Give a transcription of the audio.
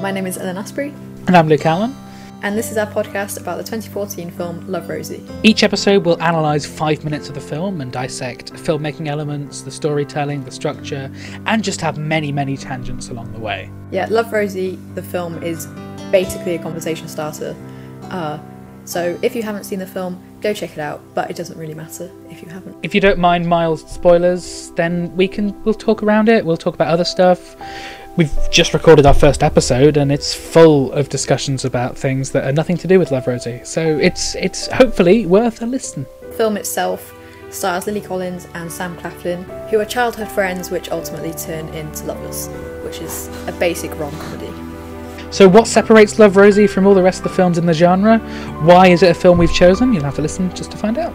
My name is Elin Astbury, And I'm Luke Allen. and this is our podcast about the 2014 film Love Rosie. Each episode will analyse five minutes of the film and dissect filmmaking elements, the storytelling, the structure, and just have many, many tangents along the way. Yeah, Love Rosie, the film, is basically a conversation starter. Uh, so if you haven't seen the film, go check it out, but it doesn't really matter if you haven't. If you don't mind mild spoilers, then we can we'll talk around it. We'll talk about other stuff. We've just recorded our first episode, and it's full of discussions about things that are nothing to do with Love Rosie. So it's it's hopefully worth a listen. The film itself stars Lily Collins and Sam Claflin, who are childhood friends which ultimately turn into lovers, which is a basic rom comedy. So, what separates Love Rosie from all the rest of the films in the genre? Why is it a film we've chosen? You'll have to listen just to find out.